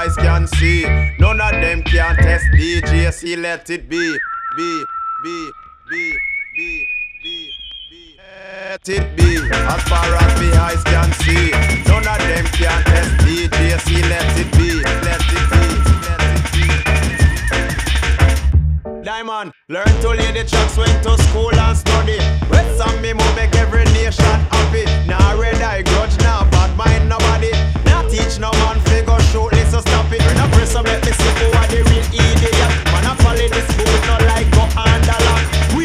eyes can see. None of them can test DJ. See, let it be, be, be, be, be, be, be. Let it be as far as me eyes can see. None of them can test DJ. See, let it be, let it be. Diamond, learn to lay the tracks, went to school and study. With some me move make every nation happy. Now red eye grudge, now bad mind nobody. Now teach no man figure shoot, listen stop it. Now press up, let me see who are the real idiot. Man, I follow this boot, no like go under lock. We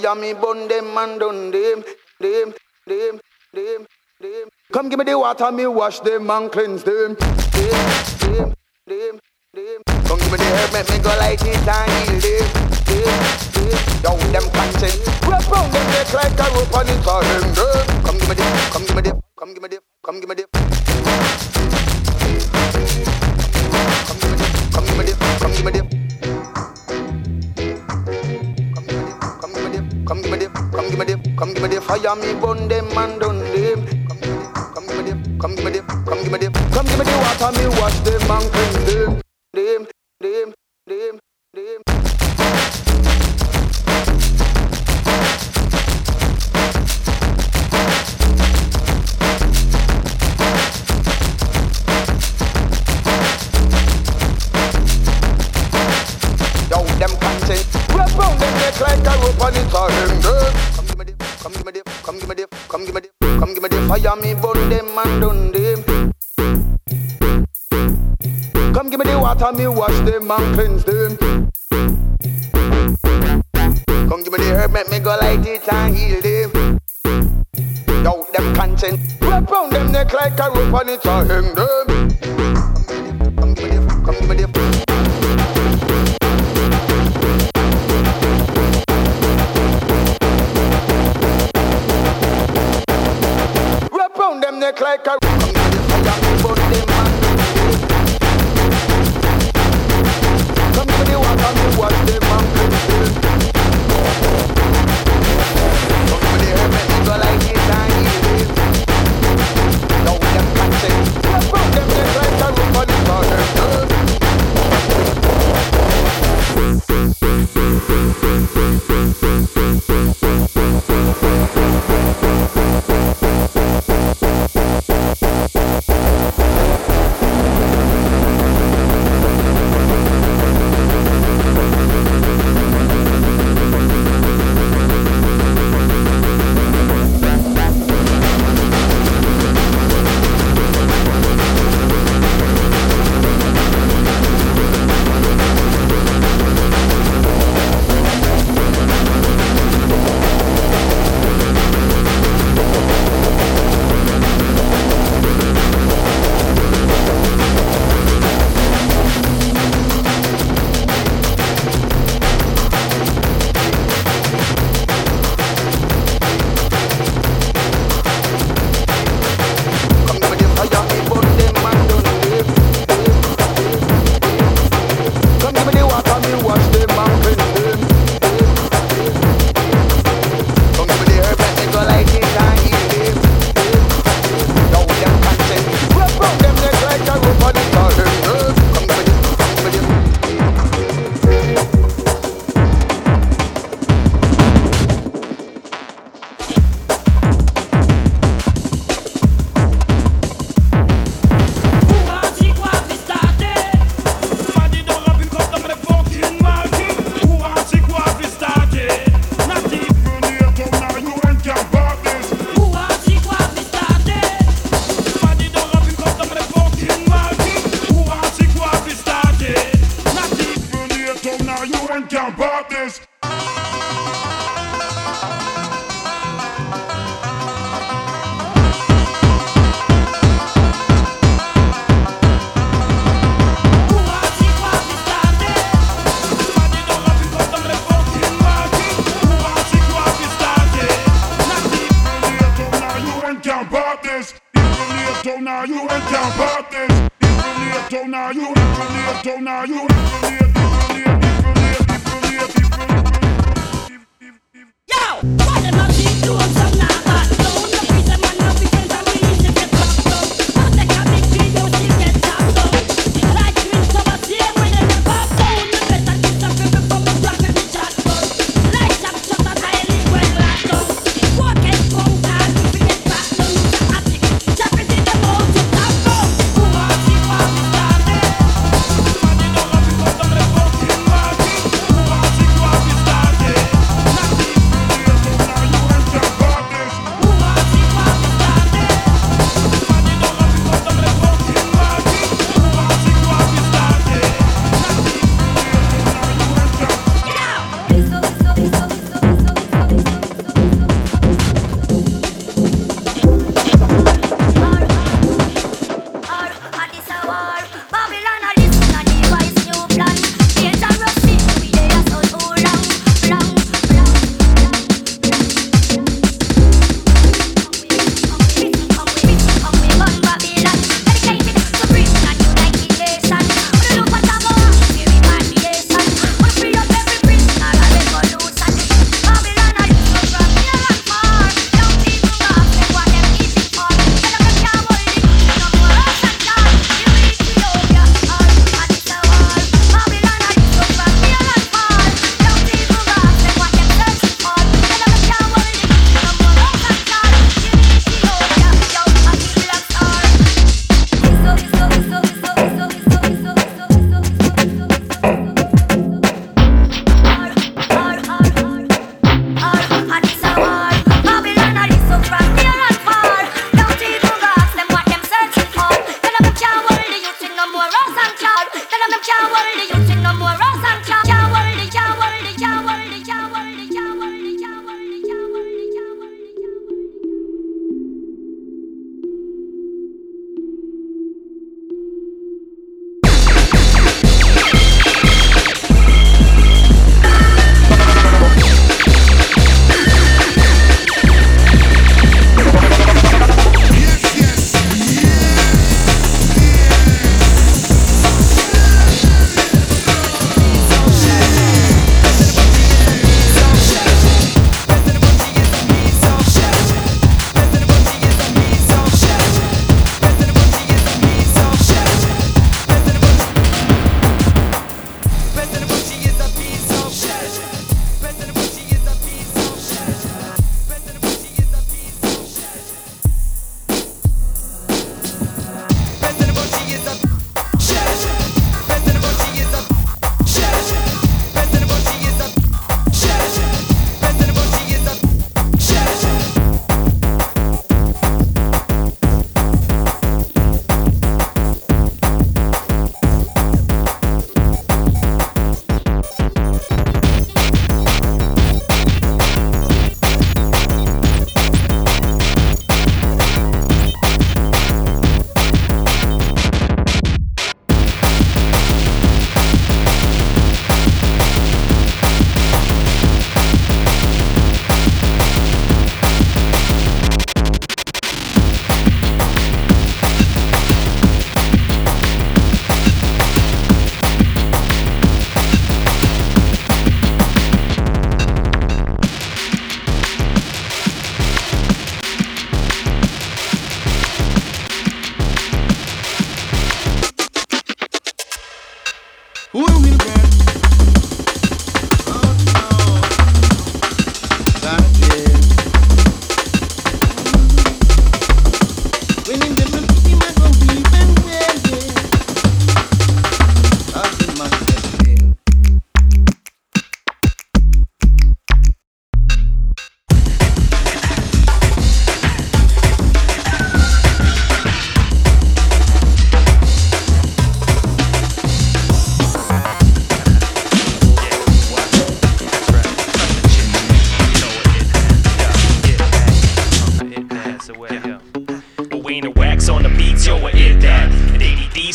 fire, me burn them and done them, them, them, them, them. Come give me the water, me wash them and cleanse them, them, them, them, them. Come give me the herb, make me go like it and heal them, them, them. Yo, them content. Wrap round them neck like a rope and it all them, them. Come give me the, come give me the, come give me the, come give me the. Come give me the fire, me burn them and done them. Come give me the, come give me the, come give me the, come give me the water, me wash them and cleanse. Them, come give me the, come give me the, come give me the fire, me burn them and done them. Come give me the water, me wash them and cleanse them. Come give me the herb, make me go light it and heal them. Yo, them content. Wrap round them neck like a rope and it all hang them. Come give me the, come give me the. Neck like a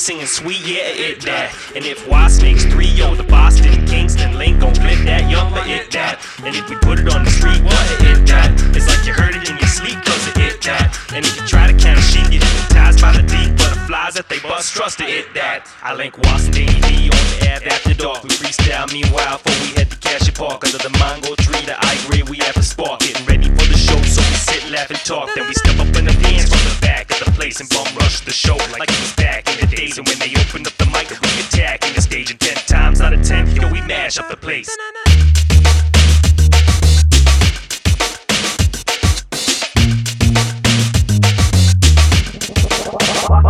singing sweet, yeah, it that. And if Y Snakes 3, yo, the Boston, Kingston link gon' flip that, yo, I hit that. And if we put it on the street, what I hit that. It's like you heard it in your that they bust, trust it that. I link Washington AD on the Ave after dark. We freestyle meanwhile before we head to Cassia Park. Under the mango tree, the I gray, we have a spark. Getting ready for the show, so we sit, laugh, and talk. Then we step up in the dance from the back of the place and bum rush the show like it was back in the days. And when they open up the mic, we attack in the stage. And ten times out of ten, yo, we mash up the place.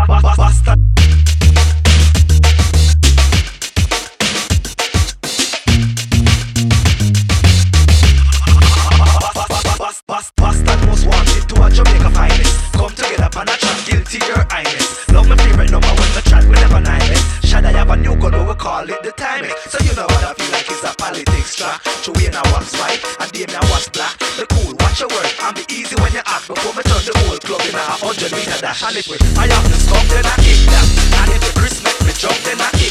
Basta. Bastard most wanted to a Jamaica finest. Come together on a track, guilty your highness. Love my favorite number when the chat we never nine Should I have a new gun, we call it the timing. So you know what I feel like it's a politics track. Chewy and I wax white, and Dame I wax black. The cool, watch your word, and be easy when you act. Before me a hundred meter dash. And if we have the skunk, then I kick that. And if the Chris make me jump, then I kick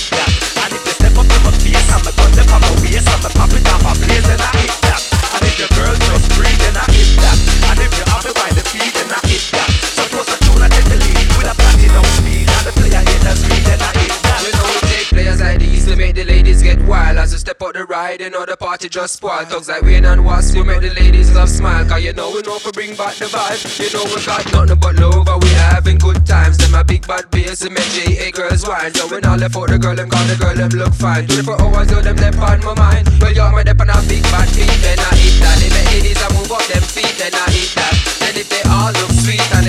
side, know the party just spoiled. Thugs like Wayne and Wasp, we make the ladies love smile. Cause you know we know for bring back the vibe. You know we got nothing but love, and we having good times. Them my big bad bass and make GA girls wine. So when I left for the girl, them got the girl, them look fine. 24 hours, so them left on my mind. Well, you're my dep on a big bad beat, then I hit that. They the ladies, I move up them feet, then I hit that. Then if they all look sweet, and